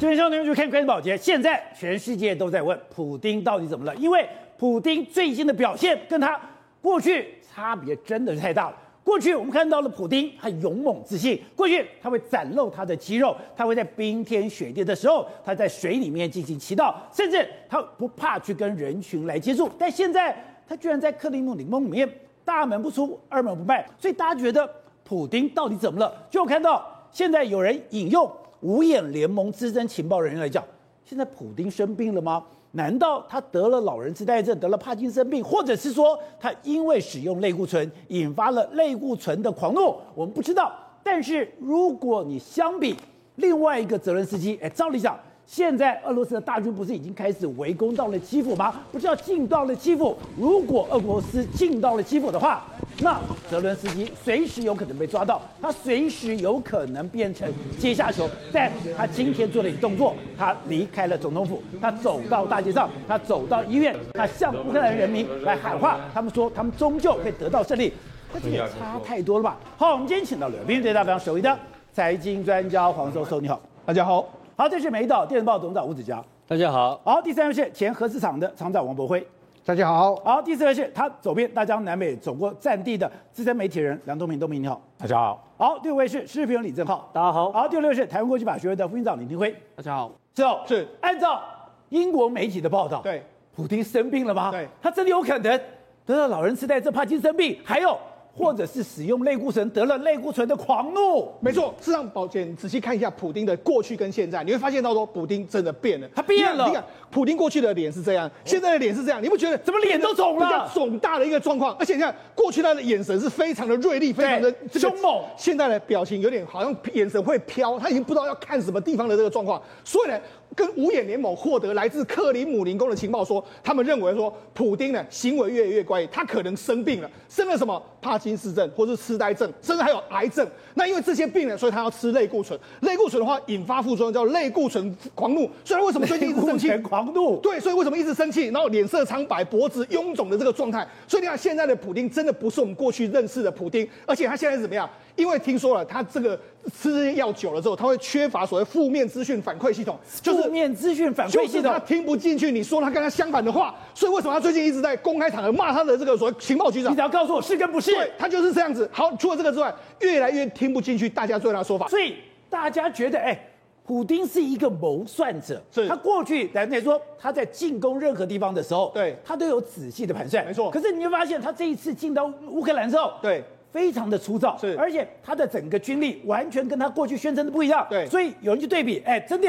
今天兄弟们就看关键保洁。现在全世界都在问普丁到底怎么了，因为普丁最近的表现跟他过去差别真的是太大了。过去我们看到了普丁很勇猛自信，过去他会展露他的肌肉，他会在冰天雪地的时候，他在水里面进行祈祷，甚至他不怕去跟人群来接触。但现在他居然在克里姆林宫里面大门不出，二门不迈，所以大家觉得普丁到底怎么了？就看到现在有人引用。五眼联盟资深情报人员来讲，现在普丁生病了吗？难道他得了老人痴呆症，得了帕金森病，或者是说他因为使用类固醇引发了类固醇的狂怒？我们不知道。但是如果你相比另外一个泽伦斯基，哎，照理讲，现在俄罗斯的大军不是已经开始围攻到了基辅吗？不是要进到了基辅？如果俄罗斯进到了基辅的话，那泽伦斯基随时有可能被抓到，他随时有可能变成阶下囚。但他今天做了一个动作，他离开了总统府，他走到大街上，他走到医院，他向乌克兰人民来喊话。他们说，他们终究会得到胜利。那这也差太多了吧？好，我们今天请到了编辑大非常熟悉的财经专家黄寿寿，你好，大家好。好，这是美岛电视报董事长吴子嘉，大家好。好，第三位是前核市厂的厂长王博辉。大家好，好，第四位是他走遍大江南北走过战地的资深媒体人梁东明，东明你好，大家好，好，第五位是时事评论李正浩，大家好，好，第六位是台湾国际法学会的副院长李廷辉，大家好，是哦，是，按照英国媒体的报道，对，普京生病了吗？对，他真的有可能得了老人痴呆症、帕金森病，还有。或者是使用类固醇得了类固醇的狂怒，没错。事实上，宝杰仔细看一下普丁的过去跟现在，你会发现到说，普丁真的变了，他变了。你看，普丁过去的脸是这样，现在的脸是这样，你不觉得怎么脸都肿了？肿大的一个状况，而且你看过去他的眼神是非常的锐利，非常的凶猛，现在的表情有点好像眼神会飘，他已经不知道要看什么地方的这个状况，所以呢。跟五眼联盟获得来自克里姆林宫的情报说，他们认为说，普丁呢行为越来越怪异，他可能生病了，生了什么帕金斯症或是痴呆症，甚至还有癌症。那因为这些病呢，所以他要吃类固醇。类固醇的话，引发副作用叫类固醇狂怒。所以为什么最近一直生气？狂怒。对，所以为什么一直生气？然后脸色苍白、脖子臃肿的这个状态。所以你看，现在的普丁真的不是我们过去认识的普丁，而且他现在是怎么样？因为听说了，他这个吃这些药久了之后，他会缺乏所谓负面资讯反馈系统，就是负面资讯反馈系统，他听不进去你说他跟他相反的话，所以为什么他最近一直在公开场合骂他的这个所谓情报局长？你只要告诉我是跟不是，对，他就是这样子。好，除了这个之外，越来越听不进去大家对他的说法，所以大家觉得，哎，普丁是一个谋算者，是他过去来来说他在进攻任何地方的时候，对，他都有仔细的盘算，没错。可是你会发现，他这一次进到乌克兰之后，对。非常的粗糙，是，而且他的整个军力完全跟他过去宣称的不一样，对，所以有人去对比，哎，真的，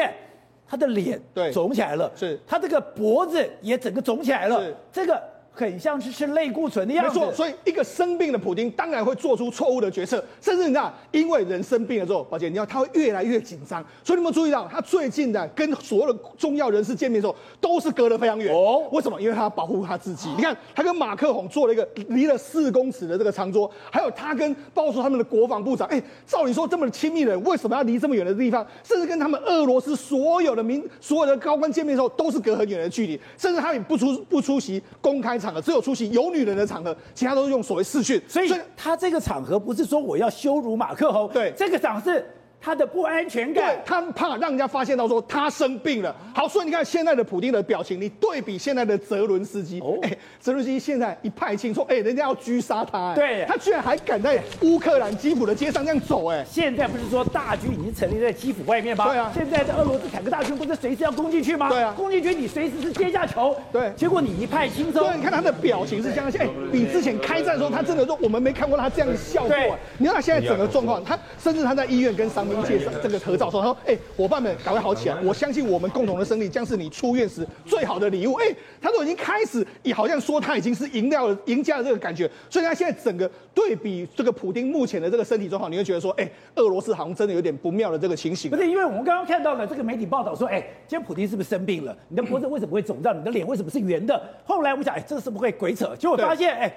他的脸对。肿起来了，是，他这个脖子也整个肿起来了，是，这个。很像是吃类固醇的样子，没错。所以一个生病的普丁当然会做出错误的决策，甚至你知道，因为人生病了之后，宝姐，你知道他会越来越紧张。所以你有没有注意到，他最近的跟所有的重要人士见面的时候，都是隔得非常远。哦，为什么？因为他要保护他自己。你看，他跟马克宏坐了一个离了四公尺的这个长桌，还有他跟包括他们的国防部长，哎，照理说这么亲密的人，为什么要离这么远的地方？甚至跟他们俄罗斯所有的民、所有的高官见面的时候，都是隔很远的距离，甚至他也不出不出席公开场合，只有出席有。女人的场合，其他都是用所谓视讯，所以他这个场合不是说我要羞辱马克宏，对，这个场是。他的不安全感，对，他怕让人家发现到说他生病了。好，所以你看现在的普丁的表情，你对比现在的泽伦斯基，哦，哎，泽伦斯基现在一派轻松，哎，人家要狙杀他，对，他居然还敢在乌克兰基辅的街上这样走，哎，现在不是说大军已经成立在基辅外面吗？对啊，现在的俄罗斯坦克大军不是随时要攻进去吗？对啊，攻进去你随时是阶下囚，对，结果你一派轻松，对，你看他的表情是这样，哎，比之前开战的时候他真的说我们没看过他这样的笑过，你看他现在整个状况，他甚至他在医院跟伤兵介绍这个。合照说：“他说，哎、欸，伙伴们，赶快好起来！我相信我们共同的胜利将是你出院时最好的礼物。”哎，他都已经开始，也好像说他已经是赢掉了、赢家的这个感觉。所以他现在整个对比这个普丁目前的这个身体状况，你会觉得说：“哎、欸，俄罗斯好像真的有点不妙的这个情形。”不是，因为我们刚刚看到了这个媒体报道说：“哎、欸，今天普丁是不是生病了？你的脖子为什么会肿胀？你的脸为什么是圆的？”后来我们想：“哎、欸，这个是不会鬼扯。”结果发现：“哎、欸，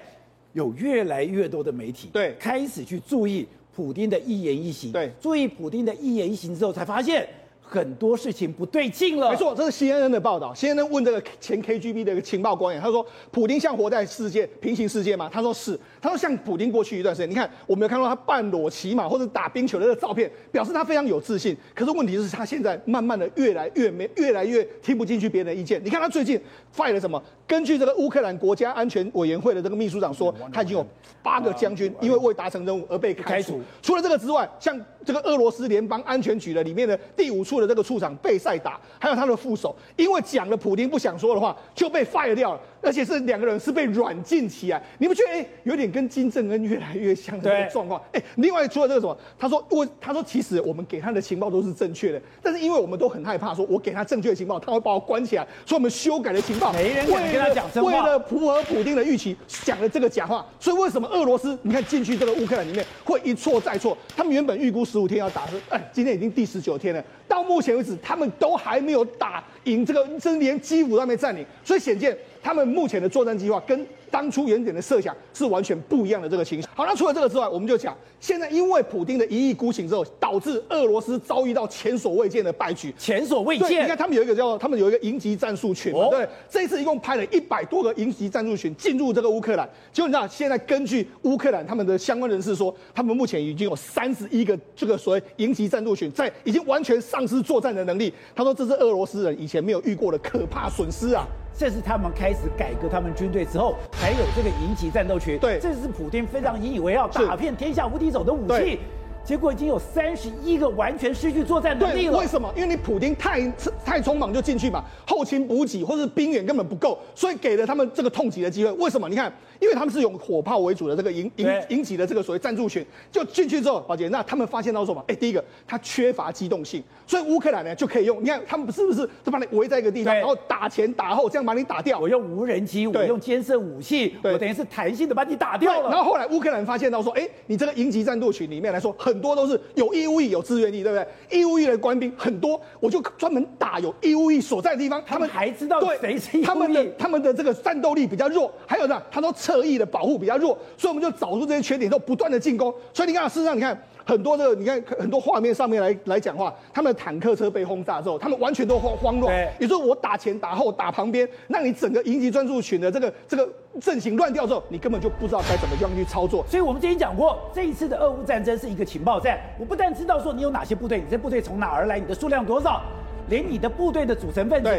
有越来越多的媒体对开始去注意。”普丁的一言一行，对，注意普丁的一言一行之后，才发现很多事情不对劲了。没错，这是 CNN 的报道。CNN 问这个前 KGB 的一个情报官员，他说：“普京像活在世界平行世界吗？”他说是。他说像普京过去一段时间，你看我们有看到他半裸骑马或者打冰球的这个照片，表示他非常有自信。可是问题是，他现在慢慢的越来越没，越来越听不进去别人的意见。你看他最近 fire 了什么？根据这个乌克兰国家安全委员会的这个秘书长说，他已经有八个将军因为未达成任务而被开除。除了这个之外，像这个俄罗斯联邦安全局的里面的第五处的这个处长贝塞达，还有他的副手，因为讲了普京不想说的话，就被 fire 掉了。而且是两个人是被软禁起来。你不觉得哎，有点跟金正恩越来越像的这个状况？哎，另外除了这个什么，他说我他说其实我们给他的情报都是正确的，但是因为我们都很害怕说，我给他正确的情报，他会把我关起来，所以我们修改的情报，没人敢跟他讲真话。为了符合普丁的预期，讲了这个假话。所以为什么俄罗斯你看进去这个乌克兰里面会一错再错？他们原本预估十五天要打，哎，今天已经第十九天了。到目前为止，他们都还没有打赢这个，甚至连基辅都还没占领。所以显见。他们目前的作战计划跟当初原点的设想是完全不一样的这个情形。好，那除了这个之外，我们就讲现在因为普丁的一意孤行之后，导致俄罗斯遭遇到前所未见的败局。前所未见。你看他们有一个叫他们有一个营级战术群，对，这一次一共派了一百多个营级战术群进入这个乌克兰。结果你知道，现在根据乌克兰他们的相关人士说，他们目前已经有三十一个这个所谓营级战术群在已经完全丧失作战的能力。他说这是俄罗斯人以前没有遇过的可怕损失啊。这是他们开始改革他们军队之后才有这个营级战斗群。对，这是普天非常引以为傲、打遍天下无敌手的武器。结果已经有三十一个完全失去作战能力了。为什么？因为你普京太太匆忙就进去嘛，后勤补给或者是兵员根本不够，所以给了他们这个痛击的机会。为什么？你看，因为他们是用火炮为主的这个营营营级的这个所谓战术群，就进去之后，宝姐，那他们发现到什么？哎，第一个，他缺乏机动性，所以乌克兰呢就可以用。你看，他们是不是就把你围在一个地方，然后打前打后，这样把你打掉？我用无人机，我用监视武器，我等于是弹性的把你打掉了。然后后来乌克兰发现到说，哎，你这个营级战斗群里面来说，很多都是有。义务役有志愿役，对不对？义务役的官兵很多，我就专门打有义务役所在的地方。他们还知道谁是义？他们的他们的这个战斗力比较弱，还有呢，他说侧翼的保护比较弱，所以我们就找出这些缺点，都不断的进攻。所以你看，事实上你看。很多的，你看很多画面上面来来讲话，他们的坦克车被轰炸之后，他们完全都慌慌乱。也就是我打前打后打旁边，让你整个营级专注群的这个这个阵型乱掉之后，你根本就不知道该怎么样去操作。所以我们之前讲过，这一次的俄乌战争是一个情报战。我不但知道说你有哪些部队，你这部队从哪儿来，你的数量多少，连你的部队的组成分子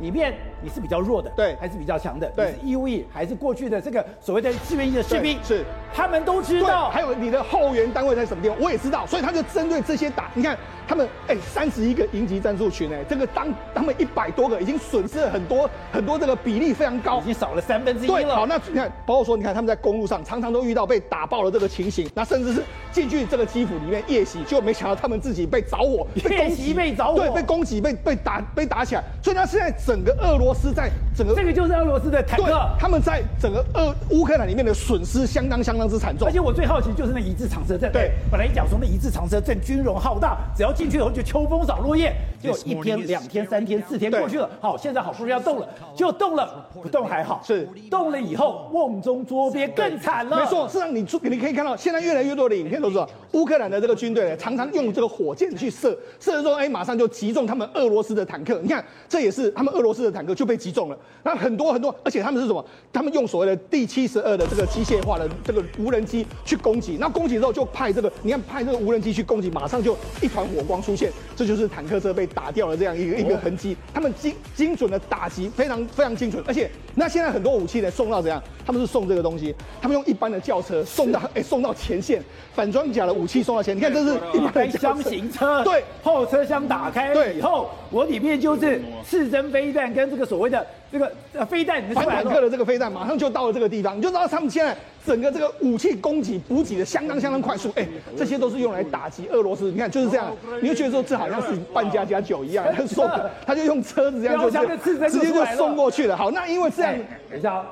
里面。你是比较弱的，对，还是比较强的？对，义务役还是过去的这个所谓的志愿役的士兵？是，他们都知道。还有你的后援单位在什么地方？我也知道，所以他就针对这些打。你看他们，哎，三十一个营级战术群，哎，这个当他们一百多个已经损失了很多很多，这个比例非常高，已经少了三分之一了。对，好，那你看，包括说，你看他们在公路上常常都遇到被打爆的这个情形，那甚至是进去这个基辅里面夜袭，就没想到他们自己被着火，被攻击被着火，对，被攻击被被打被打起来。所以他现在整个俄罗斯在整个这个就是俄罗斯的坦克，他们在整个俄乌克兰里面的损失相当相当之惨重。而且我最好奇就是那一字长蛇阵，对，本来讲说那一字长蛇阵军容浩大，只要进去以后就秋风扫落叶，就一天、两天、三天、四天过去了，好，现在好不容易要动了，就动了，不动还好，是。动了以后瓮中捉鳖更惨了。没错，事实上你你可以看到，现在越来越多的影片都知道，乌克兰的这个军队呢，常常用这个火箭去射，射的时候哎，马上就击中他们俄罗斯的坦克。你看，这也是他们俄罗斯的坦克就被击中了。那很多很多。而且他们是什么？他们用所谓的第七十二的这个机械化的这个无人机去攻击，那攻击之后就派这个，你看派这个无人机去攻击，马上就一团火光出现，这就是坦克车被打掉了这样一个一个痕迹。他们精精准的打击，非常非常精准。而且那现在很多武器呢送到怎样？他们是送这个东西，他们用一般的轿车送到，哎，送到前线，反装甲的武器送到前。你看这是一般厢型车，对，后车厢打开了以后，我里面就是刺针飞弹跟这个所谓的这个呃飞弹。反坦克的这个飞弹马上就到了这个地方，你就知道他们现在整个这个武器供给补给的相当相当快速。哎，这些都是用来打击俄罗斯。你看就是这样，你就觉得说这好像是半家家酒一样，他送他就用车子这样就直接就送过去了。好，那因为这样，等一下，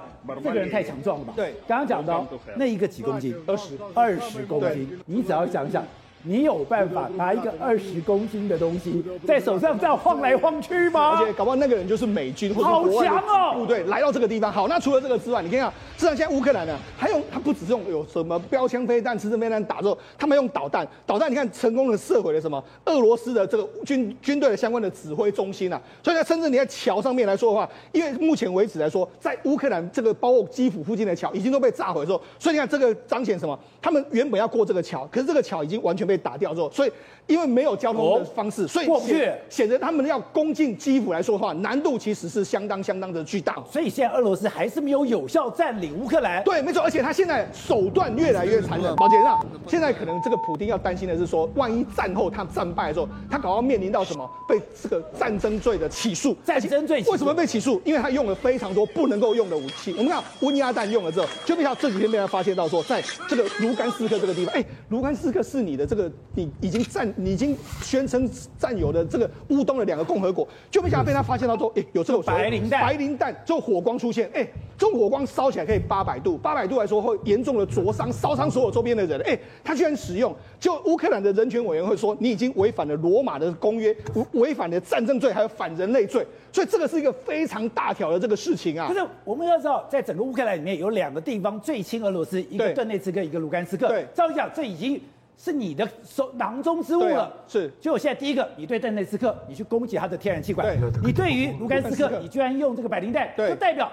这个人太强壮了吧？对，刚刚讲到那一个几公斤，二十二十公斤，你只要想想。你有办法拿一个二十公斤的东西 在手上这样晃来晃去吗？而且搞不好那个人就是美军或者国外的部队来到这个地方。好，那除了这个之外，你看啊，实际上现在乌克兰呢，还有他不只是用有什么标枪飞弹、刺针飞弹打之后，他们用导弹，导弹你看成功的射毁了什么？俄罗斯的这个军军队的相关的指挥中心啊。所以在，甚至你在桥上面来说的话，因为目前为止来说，在乌克兰这个包括基辅附近的桥已经都被炸毁之后，所以你看这个彰显什么？他们原本要过这个桥，可是这个桥已经完全被打掉之后，所以因为没有交通的方式，所以显显得他们要攻进基辅来说的话，难度其实是相当相当的巨大。所以现在俄罗斯还是没有有效占领乌克兰。对，没错，而且他现在手段越来越残忍。宝姐，那现在可能这个普丁要担心的是说，万一战后他战败的时候，他搞到面临到什么？被这个战争罪的起诉。战争罪为什么被起诉？因为他用了非常多不能够用的武器。我们看温压弹用了之后，就没想到这几天被他发现到说，在这个卢甘斯克这个地方，哎，卢甘斯克是你的这个你已经占，你已经宣称占有的这个乌东的两个共和国，就没想到被他发现到说，哎，有这个白磷弹，白磷弹，这个火光出现，哎，这种火光烧起来可以八百度，八百度来说会严重的灼伤，烧伤所有周边的人，哎，他居然使用，就乌克兰的人权委员会说，你已经违反了罗马的公约，违反了战争罪，还有反人类罪，所以这个是一个非常大条的这个事情啊。可是我们要知道，在整个乌克兰里面有两个地方最亲俄罗斯，一个顿内茨克，一个卢甘斯克。对，照理讲这已经是你的手囊中之物了。啊、是，就我现在第一个，你对顿内斯克，你去攻击他的天然气管；对你对于卢甘斯克，你居然用这个百灵弹，就代表。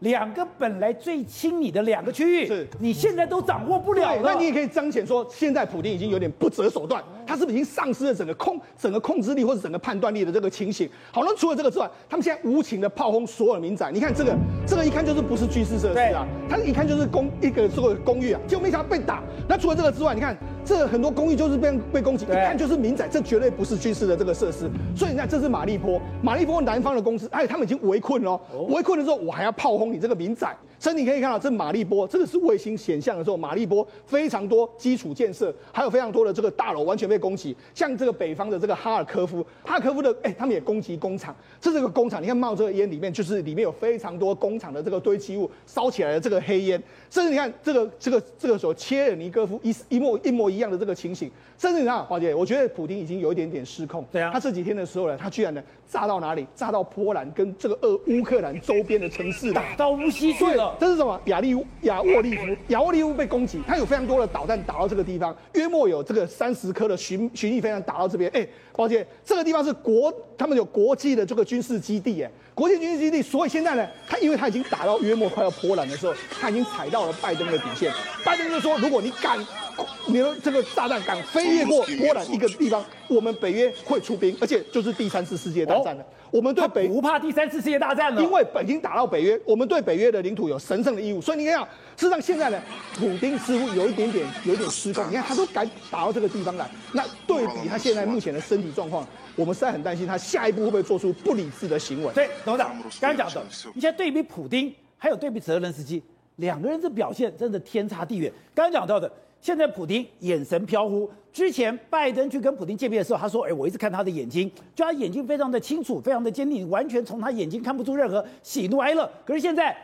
两个本来最亲你的两个区域，是你现在都掌握不了了。那你也可以彰显说，现在普京已经有点不择手段，他是不是已经丧失了整个控、整个控制力或者整个判断力的这个情形？好了，除了这个之外，他们现在无情的炮轰所有民宅。你看这个，这个一看就是不是军事设施啊，他一看就是公一个这个公寓啊，结果没想到被打。那除了这个之外，你看。这很多公寓就是被被攻击，一看就是民宅，这绝对不是军事的这个设施。所以你看，这是马利波，马利波南方的公司，哎，他们已经围困了。围困的时候，我还要炮轰你这个民宅。所以你可以看到，这马利波，这个是卫星显像的时候，马利波非常多基础建设，还有非常多的这个大楼完全被攻击。像这个北方的这个哈尔科夫，哈尔科夫的，哎，他们也攻击工厂。这是个工厂，你看冒这个烟，里面就是里面有非常多工厂的这个堆积物，烧起来的这个黑烟。甚至你看这个这个这个时候切尔尼戈夫一一模一模一样的这个情形，甚至你看，宝姐，我觉得普京已经有一点点失控。对啊，他这几天的时候呢，他居然呢炸到哪里？炸到波兰跟这个俄乌克兰周边的城市，打到乌西去了。这是什么？亚利乌亚沃利夫，亚沃利夫被攻击，他有非常多的导弹打到这个地方，约莫有这个三十颗的巡巡弋飞弹打到这边。哎，宝姐，这个地方是国他们有国际的这个军事基地，哎，国际军事基地，所以现在呢，他因为他已经打到约莫快要波兰的时候，他已经踩到了拜登的底线。拜登就说：“如果你敢，你的这个炸弹敢飞越过波兰一个地方，我们北约会出兵，而且就是第三次世界大战了。哦、我们对北不怕第三次世界大战了，因为北京打到北约，我们对北约的领土有神圣的义务。所以你看，事实上现在呢，普丁似乎有一点点有一点失控。你看他都敢打到这个地方来，那对比他现在目前的身体状况，我们实在很担心他下一步会不会做出不理智的行为。对，董事长刚刚讲的，你现在对比普丁，还有对比泽伦斯基。”两个人的表现真的天差地远。刚刚讲到的，现在普京眼神飘忽。之前拜登去跟普京见面的时候，他说：“哎，我一直看他的眼睛，就他眼睛非常的清楚，非常的坚定，完全从他眼睛看不出任何喜怒哀乐。可是现在，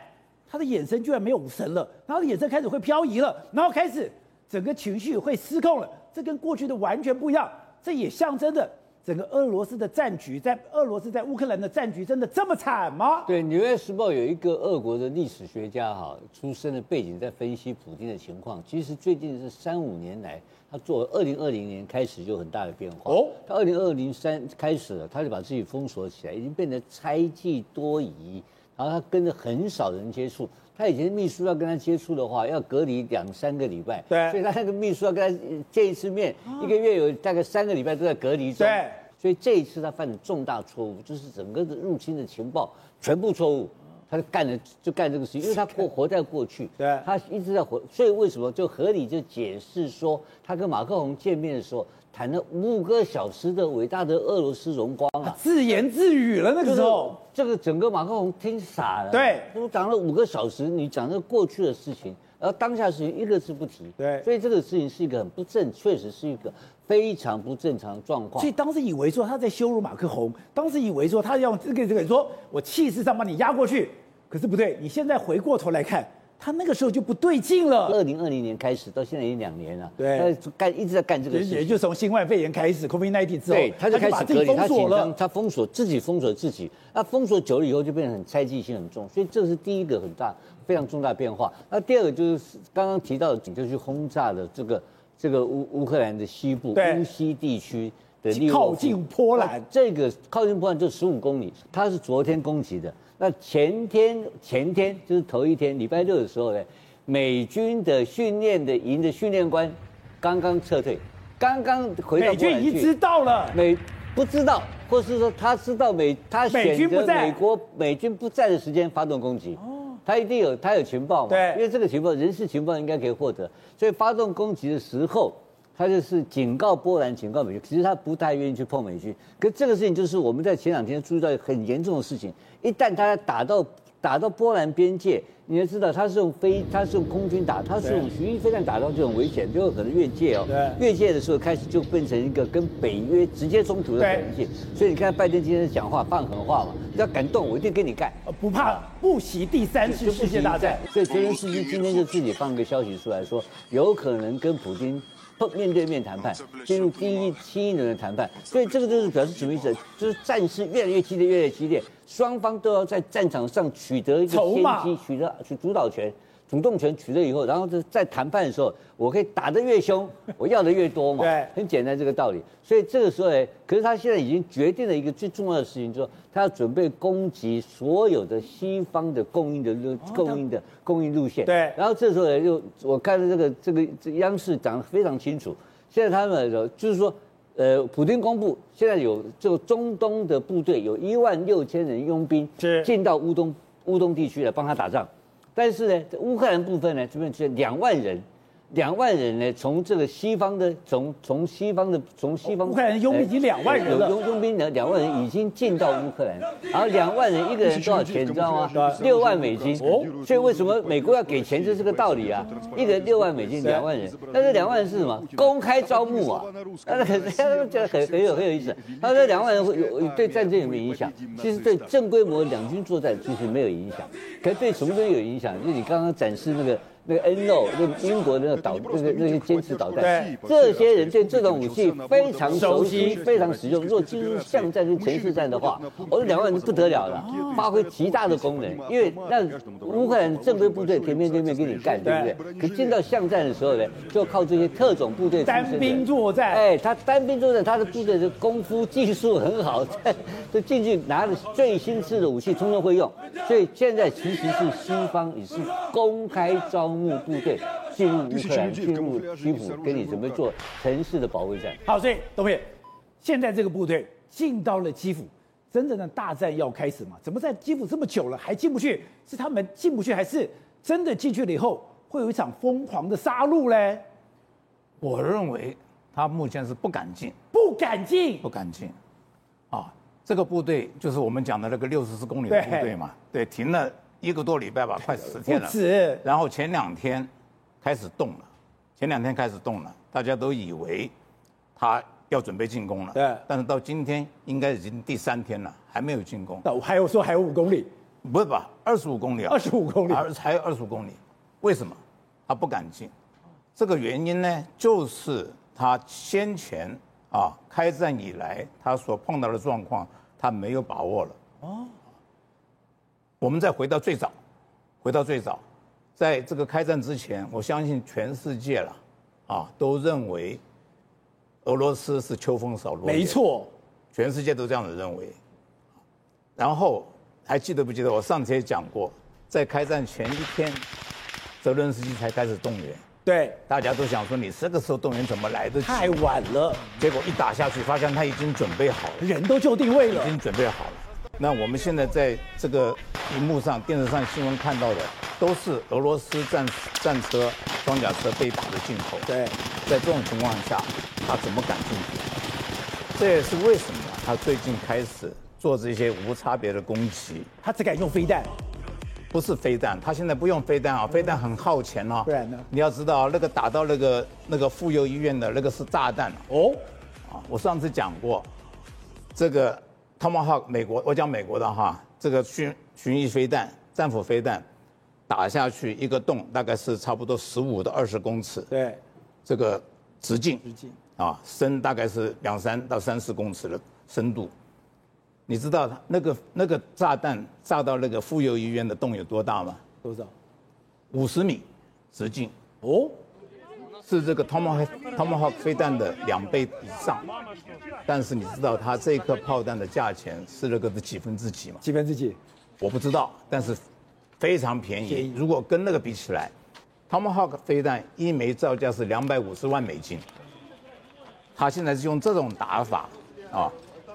他的眼神居然没有神了，然后眼神开始会飘移了，然后开始整个情绪会失控了。这跟过去的完全不一样。这也象征着。”整个俄罗斯的战局，在俄罗斯在乌克兰的战局真的这么惨吗？对，《纽约时报》有一个俄国的历史学家哈出身的背景，在分析普京的情况。其实最近是三五年来，他做二零二零年开始就很大的变化。哦，他二零二零三开始了，他就把自己封锁起来，已经变得猜忌多疑，然后他跟着很少人接触。他以前秘书要跟他接触的话，要隔离两三个礼拜，对，所以他那个秘书要跟他见一次面，啊、一个月有大概三个礼拜都在隔离中。对，所以这一次他犯了重大错误，就是整个的入侵的情报全部错误，他就干了就干这个事情，因为他过活在过去，对，他一直在活，所以为什么就合理就解释说，他跟马克龙见面的时候。谈了五个小时的伟大的俄罗斯荣光啊，自言自语了那个时候，这个整个马克龙听傻了。对，都讲了五个小时，你讲这过去的事情，而当下的事情一个字不提。对，所以这个事情是一个很不正，确实是一个非常不正常的状况。所以当时以为说他在羞辱马克宏，当时以为说他要这个这个说我气势上把你压过去，可是不对，你现在回过头来看。他那个时候就不对劲了。二零二零年开始到现在已经两年了，对，他干一直在干这个事情，也就从新冠肺炎开始，COVID-19 之后，对，他就开始把自己封锁了，他封锁自己，封锁自己。那封锁久了以后，就变成很猜忌心很重，所以这是第一个很大、非常重大变化。那第二个就是刚刚提到的，就去轰炸的这个这个乌乌克兰的西部乌西地区的靠近波兰，这个靠近波兰就十五公里，他是昨天攻击的。那前天前天就是头一天礼拜六的时候呢，美军的训练的营的训练官刚刚撤退，刚刚回到。美军已经知道了，美不知道，或是说他知道美他选择美国美军不在的时间发动攻击。哦，他一定有他有情报嘛？对，因为这个情报人事情报应该可以获得，所以发动攻击的时候，他就是警告波兰，警告美军。其实他不太愿意去碰美军，可这个事情就是我们在前两天注意到很严重的事情。一旦他打到打到波兰边界，你要知道他是用飞，他是用空军打，他是用巡弋飞弹打到就很危险，就有可能越界哦。越界的时候开始就变成一个跟北约直接冲突的可能性。所以你看拜登今天讲话放狠话嘛，你要敢动我一定跟你干，不怕不惜第三次世界大战。所以泽连斯基今天就自己放个消息出来说，有可能跟普京。面对面谈判，进入第一新一轮的谈判，所以这个就是表示什么意思？就是战事越来越激烈，越来越激烈，双方都要在战场上取得一个先机，取得取主导权。主动权取得以后，然后在谈判的时候，我可以打得越凶，我要的越多嘛。对，很简单这个道理。所以这个时候，哎，可是他现在已经决定了一个最重要的事情，就是说他要准备攻击所有的西方的供应的路、供应的供应路线。对。然后这时候呢，就我看了这个这个这央视讲得非常清楚。现在他们说，就是说，呃，普京公布现在有这个中东的部队有一万六千人佣兵是进到乌东乌东地区来帮他打仗。但是呢，这乌克兰部分呢，这边只有两万人，两万人呢，从这个西方的，从从西方的，从西方，乌克兰佣兵已经两万人了，佣佣兵呢，两万人已经进到乌克兰，然后两万人一个人多少钱，你知道吗？六万美金。哦，所以为什么美国要给钱，就是这个道理啊。一个人六万美金，两万人，但是两万人是什么？公开招募啊，那很，这很很有很有意思。他说两万人会有对战争有没有影响？其实对正规模两军作战其实没有影响，可是对什么东西有影响？就你刚刚展示那个。那个 N-LAW，那个英国的那个导，那个那些坚持导弹，对，这些人对这种武器非常熟悉，非常实用。如果进入巷战跟城市战的话，我们两万人不得了了，发挥极大的功能。因为那乌克兰正规部队可以面对面跟你干，对不对？可进到巷战的时候呢，就靠这些特种部队单兵作战。哎，他单兵作战，他的部队的功夫技术很好，就进去拿着最新式的武器，通通会用。所以现在其实是西方也是公开招。募部队进入乌克兰，进入基辅，跟你准备做城市的保卫战。好，所以东培，现在这个部队进到了基辅，真正的大战要开始吗？怎么在基辅这么久了还进不去？是他们进不去，还是真的进去了以后会有一场疯狂的杀戮嘞？我认为他目前是不敢进，不敢进，不敢进。啊，这个部队就是我们讲的那个六十四公里的部队嘛，对，对，停了。一个多礼拜吧，快十天了。是。然后前两天开始动了，前两天开始动了，大家都以为他要准备进攻了。对。但是到今天应该已经第三天了，还没有进攻。还有说还有五公里？不是吧？二十五公里啊。二十五公里。还还有二十五公里？为什么？他不敢进。这个原因呢，就是他先前啊开战以来他所碰到的状况，他没有把握了。哦。我们再回到最早，回到最早，在这个开战之前，我相信全世界了，啊，都认为俄罗斯是秋风扫落叶。没错，全世界都这样子认为。然后还记得不记得我上次也讲过，在开战前一天，泽伦斯基才开始动员。对，大家都想说你这个时候动员怎么来得及？太晚了。结果一打下去，发现他已经准备好了，人都就定位了，已经准备好了。那我们现在在这个荧幕上、电视上新闻看到的，都是俄罗斯战战车、装甲车被打的镜头。对，在这种情况下，他怎么敢进去？这也是为什么他最近开始做这些无差别的攻击。他只敢用飞弹，不是飞弹，他现在不用飞弹啊，飞弹很耗钱啊。不然呢？你要知道，那个打到那个那个妇幼医院的那个是炸弹哦。啊，我上次讲过，这个。Tomahawk 美国，我讲美国的哈，这个巡巡弋飞弹、战斧飞弹，打下去一个洞，大概是差不多十五到二十公尺。对，这个直径，直径啊，深大概是两三到三四公尺的深度。你知道那个那个炸弹炸到那个妇幼医院的洞有多大吗？多少？五十米直径。哦，是这个 Tomahawk Tomahawk 飞弹的两倍以上。但是你知道它这颗炮弹的价钱是那个的几分之几吗？几分之几？我不知道，但是非常便宜。便宜。如果跟那个比起来，Tomahawk 飞弹一枚造价是两百五十万美金。他现在是用这种打法啊，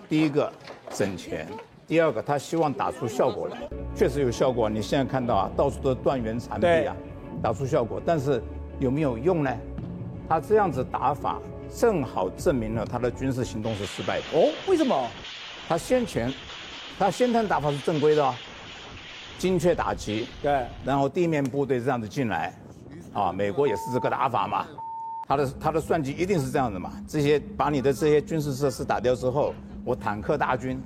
第一个省钱，第二个他希望打出效果来，确实有效果。你现在看到啊，到处都是断垣残壁啊，打出效果。但是有没有用呢？他这样子打法。正好证明了他的军事行动是失败的哦。为什么？他先前，他先天打法是正规的，精确打击，对，然后地面部队这样子进来，啊，美国也是这个打法嘛，他的他的算计一定是这样的嘛。这些把你的这些军事设施打掉之后，我坦克大军，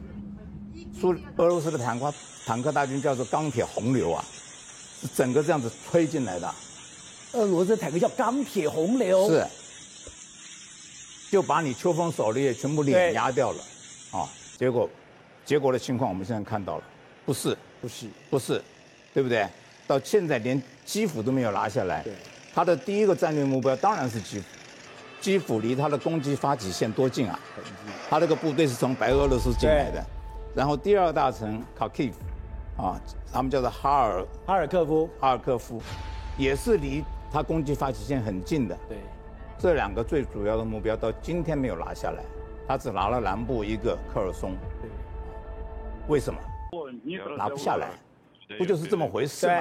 苏俄罗斯的坦克坦克大军叫做钢铁洪流啊，是整个这样子推进来的。俄罗斯坦克叫钢铁洪流。是。就把你秋风狩猎全部碾压掉了，啊，结果，结果的情况我们现在看到了，不是，不是，不是，对不对？到现在连基辅都没有拿下来，他的第一个战略目标当然是基辅，基辅离他的攻击发起线多近啊？他这个部队是从白俄罗斯进来的，然后第二大城卡基夫，啊，他们叫做哈尔。哈尔科夫，哈尔科夫，也是离他攻击发起线很近的，对。这两个最主要的目标到今天没有拿下来，他只拿了南部一个科尔松。为什么？拿不下来，不就是这么回事吗？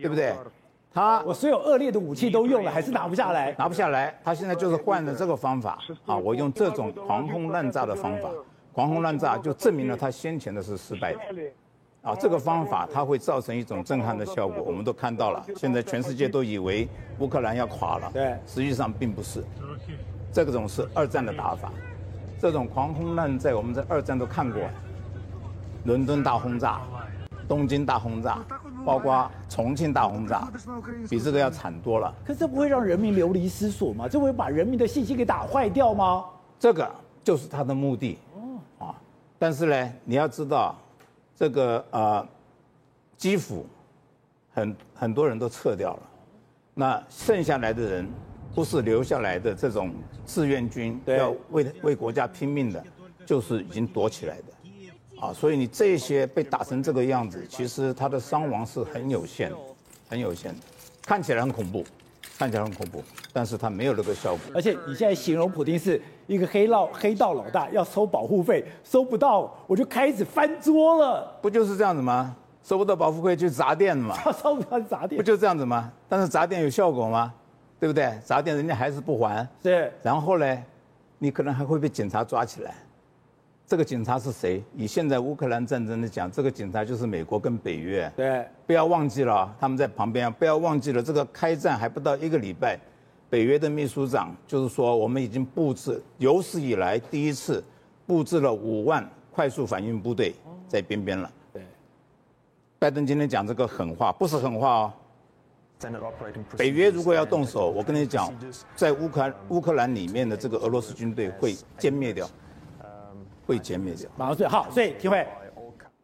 对不对？他我所有恶劣的武器都用了，还是拿不下来。拿不下来，他现在就是换了这个方法啊！我用这种狂轰滥炸的方法，狂轰滥炸就证明了他先前的是失败的。啊，这个方法它会造成一种震撼的效果，我们都看到了。现在全世界都以为乌克兰要垮了，对，实际上并不是。这种是二战的打法，这种狂轰滥炸，我们在二战都看过。伦敦大轰炸，东京大轰炸，包括重庆大轰炸，比这个要惨多了。可是这不会让人民流离失所吗？这会把人民的信心给打坏掉吗？这个就是他的目的。哦，啊，但是呢，你要知道。这个呃，基辅很很多人都撤掉了，那剩下来的人不是留下来的这种志愿军，要为为国家拼命的，就是已经躲起来的，啊，所以你这些被打成这个样子，其实他的伤亡是很有限的，很有限的，看起来很恐怖。看起来很恐怖，但是他没有那个效果。而且你现在形容普丁是一个黑道黑道老大，要收保护费，收不到我就开始翻桌了。不就是这样子吗？收不到保护费就砸店嘛。收不到砸店，不就这样子吗？但是砸店有效果吗？对不对？砸店人家还是不还。对。然后呢，你可能还会被警察抓起来。这个警察是谁？以现在乌克兰战争的讲，这个警察就是美国跟北约。对，不要忘记了，他们在旁边。不要忘记了，这个开战还不到一个礼拜，北约的秘书长就是说，我们已经布置有史以来第一次布置了五万快速反应部队在边边了。对，拜登今天讲这个狠话，不是狠话哦。北约如果要动手，我跟你讲，在乌克兰乌克兰里面的这个俄罗斯军队会歼灭掉。会歼灭掉，马上睡。好，所以廷辉，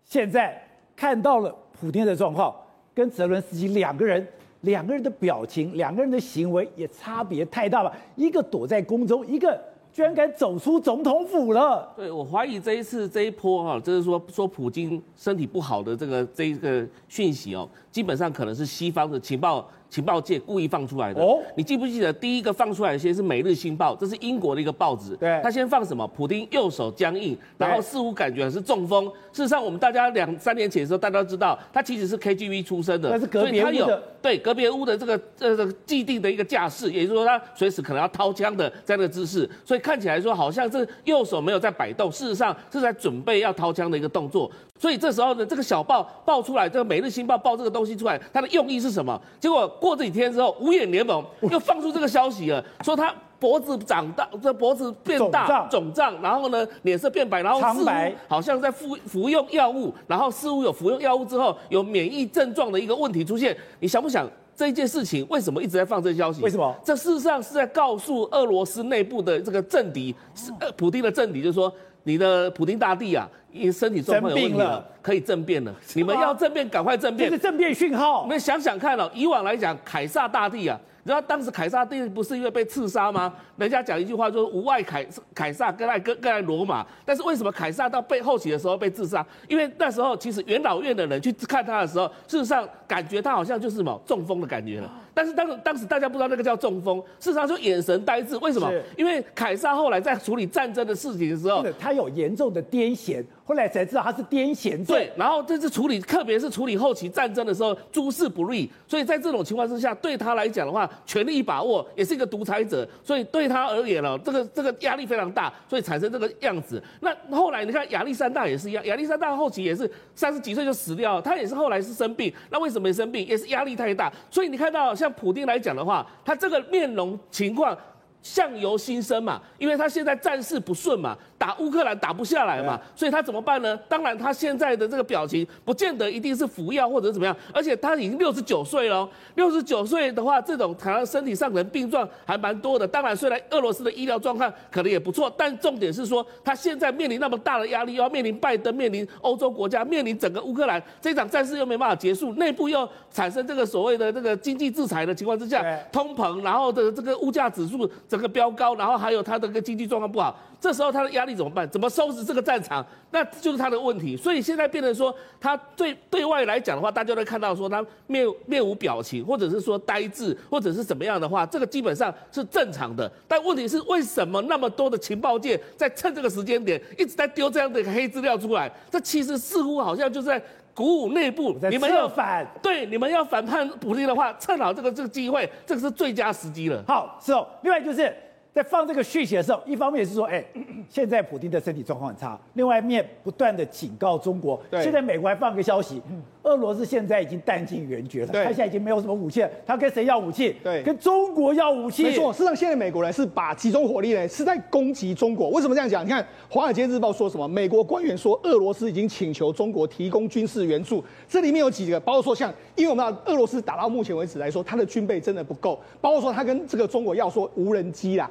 现在看到了普京的状况，跟泽伦斯基两个人，两个人的表情，两个人的行为也差别太大了。一个躲在宫中，一个居然敢走出总统府了。对，我怀疑这一次这一波哈，就是说说普京身体不好的这个这一个讯息哦，基本上可能是西方的情报。情报界故意放出来的。哦，你记不记得第一个放出来的先是《每日新报》，这是英国的一个报纸。对，他先放什么？普丁右手僵硬，然后似乎感觉是中风。事实上，我们大家两三年前的时候，大家都知道他其实是 KGB 出身的，但是隔壁他有对隔壁屋的这个这个既定的一个架势，也就是说他随时可能要掏枪的这样的姿势，所以看起来说好像是右手没有在摆动，事实上是在准备要掏枪的一个动作。所以这时候呢，这个小报报出来，这个《每日新报》报这个东西出来，它的用意是什么？结果过这几天之后，五眼联盟又放出这个消息了，说他脖子长大，这脖子变大，肿胀，然后呢，脸色变白，然后似乎好像在服服用药物，然后似乎有服用药物之后有免疫症状的一个问题出现。你想不想这一件事情为什么一直在放这消息？为什么？这事实上是在告诉俄罗斯内部的这个政敌，呃，普丁的政敌，就是说你的普丁大帝啊，因身体状况有问题了，可以政变了。你们要政变，赶快政变。这是政变讯号。你们想想看哦，以往来讲，凯撒大帝啊。你知道当时凯撒帝不是因为被刺杀吗？人家讲一句话，就是无外凯凯撒跟爱更更爱罗马。但是为什么凯撒到被后期的时候被刺杀？因为那时候其实元老院的人去看他的时候，事实上感觉他好像就是什么中风的感觉了。但是当时当时大家不知道那个叫中风，事实上就眼神呆滞。为什么？因为凯撒后来在处理战争的事情的时候，他有严重的癫痫。后来才知道他是癫痫症。对，然后这次处理，特别是处理后期战争的时候，诸事不利。所以在这种情况之下，对他来讲的话，权力把握，也是一个独裁者，所以对他而言呢，这个这个压力非常大，所以产生这个样子。那后来你看亚历山大也是一样，亚历山大后期也是三十几岁就死掉，他也是后来是生病。那为什么没生病？也是压力太大。所以你看到像普丁来讲的话，他这个面容情况相由心生嘛，因为他现在战事不顺嘛。打乌克兰打不下来嘛，所以他怎么办呢？当然，他现在的这个表情不见得一定是服药或者怎么样，而且他已经六十九岁了。六十九岁的话，这种可能身体上可能病状还蛮多的。当然，虽然俄罗斯的医疗状况可能也不错，但重点是说他现在面临那么大的压力，要面临拜登，面临欧洲国家，面临整个乌克兰这场战事又没办法结束，内部又产生这个所谓的这个经济制裁的情况之下，通膨，然后的这个物价指数整个飙高，然后还有他的个经济状况不好。这时候他的压力怎么办？怎么收拾这个战场？那就是他的问题。所以现在变成说，他对对外来讲的话，大家都看到说他面面无表情，或者是说呆滞，或者是怎么样的话，这个基本上是正常的。但问题是，为什么那么多的情报界在趁这个时间点一直在丢这样的黑资料出来？这其实似乎好像就是在鼓舞内部，你们要反对，你们要反叛普丁的话，趁好这个这个机会，这个是最佳时机了。好，是哦。另外就是。在放这个讯息的时候，一方面是说，哎，现在普京的身体状况很差；另外一面不断的警告中国。对。现在美国还放个消息，俄罗斯现在已经弹尽援绝了，他现在已经没有什么武器了。他跟谁要武器？对，跟中国要武器。没错，事实上现在美国人是把集中火力呢是在攻击中国。为什么这样讲？你看《华尔街日报》说什么？美国官员说，俄罗斯已经请求中国提供军事援助。这里面有几个，包括说像，因为我们知道俄罗斯打到目前为止来说，他的军备真的不够，包括说他跟这个中国要说无人机啦。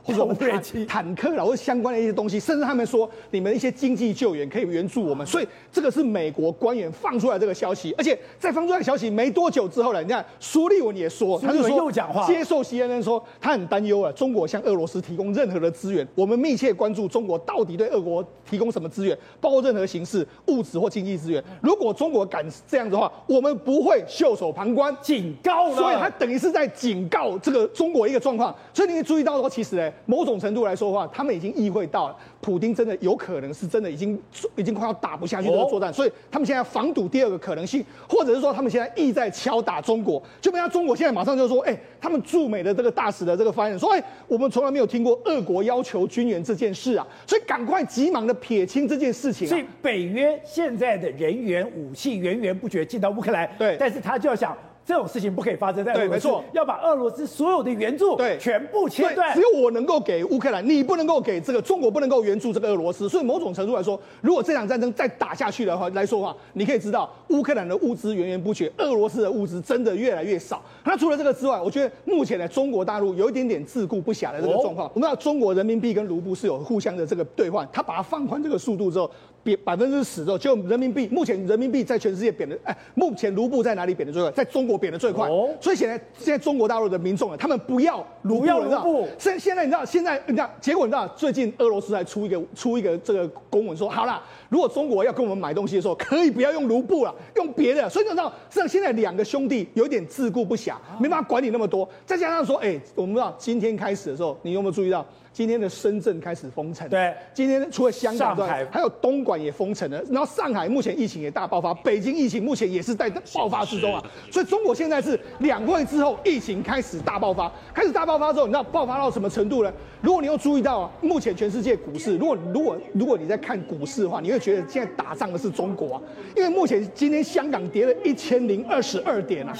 或者我们坦坦克啦，或者相关的一些东西，甚至他们说你们一些经济救援可以援助我们，所以这个是美国官员放出来这个消息，而且在放出来消息没多久之后呢，你看苏利文也说，他就说又讲话，接受 CNN 说他很担忧啊，中国向俄罗斯提供任何的资源，我们密切关注中国到底对俄国提供什么资源，包括任何形式物质或经济资源。如果中国敢这样子的话，我们不会袖手旁观，警告了。所以他等于是在警告这个中国一个状况。所以你可以注意到说，其实呢。某种程度来说的话，他们已经意会到了，普丁真的有可能是真的已经已经快要打不下去这个作战，哦、所以他们现在防堵第二个可能性，或者是说他们现在意在敲打中国。就比如中国现在马上就说，哎、欸，他们驻美的这个大使的这个发言人说，哎、欸，我们从来没有听过俄国要求军援这件事啊，所以赶快急忙的撇清这件事情、啊。所以北约现在的人员武器源源不绝进到乌克兰，对，但是他就要想。这种事情不可以发生在俄罗斯，没错，要把俄罗斯所有的援助对全部切断。只有我能够给乌克兰，你不能够给这个中国，不能够援助这个俄罗斯。所以某种程度来说，如果这场战争再打下去的话来说的话，你可以知道乌克兰的物资源源不绝，俄罗斯的物资真的越来越少。那除了这个之外，我觉得目前呢，中国大陆有一点点自顾不暇的这个状况。我们知道中国人民币跟卢布是有互相的这个兑换，它把它放宽这个速度之后。贬百分之十之后，就人民币目前人民币在全世界贬的，哎，目前卢布在哪里贬的最快？在中国贬的最快。哦，所以现在现在中国大陆的民众啊，他们不要卢布，卢布。现现在你知道，现在你知道结果你知道，最近俄罗斯还出一个出一个这个公文说，好了，如果中国要跟我们买东西的时候，可以不要用卢布了，用别的。所以你知道，这现在两个兄弟有点自顾不暇，没办法管你那么多。再加上说，哎，我们知道今天开始的时候，你有没有注意到？今天的深圳开始封城，对，今天除了香港之外，还有东莞也封城了，然后上海目前疫情也大爆发，北京疫情目前也是在爆发之中啊。所以中国现在是两会之后疫情开始大爆发，开始大爆发之后，你知道爆发到什么程度呢？如果你又注意到啊，目前全世界股市，如果如果如果你在看股市的话，你会觉得现在打仗的是中国啊，因为目前今天香港跌了一千零二十二点啊，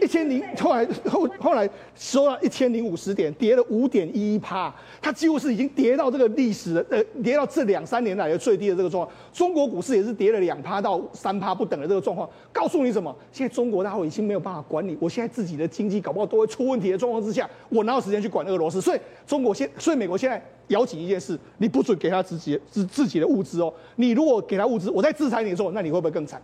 一千零。后来后后来收了一千零五十点，跌了五点一一趴，它几乎是已经跌到这个历史的呃跌到这两三年来的最低的这个状况。中国股市也是跌了两趴到三趴不等的这个状况，告诉你什么？现在中国大陆已经没有办法管理，我现在自己的经济搞不好都会出问题的状况之下，我哪有时间去管俄罗斯？所以中国现所以美国现在咬紧一件事，你不准给他自己自自己的物资哦，你如果给他物资，我在制裁你的时候，那你会不会更惨？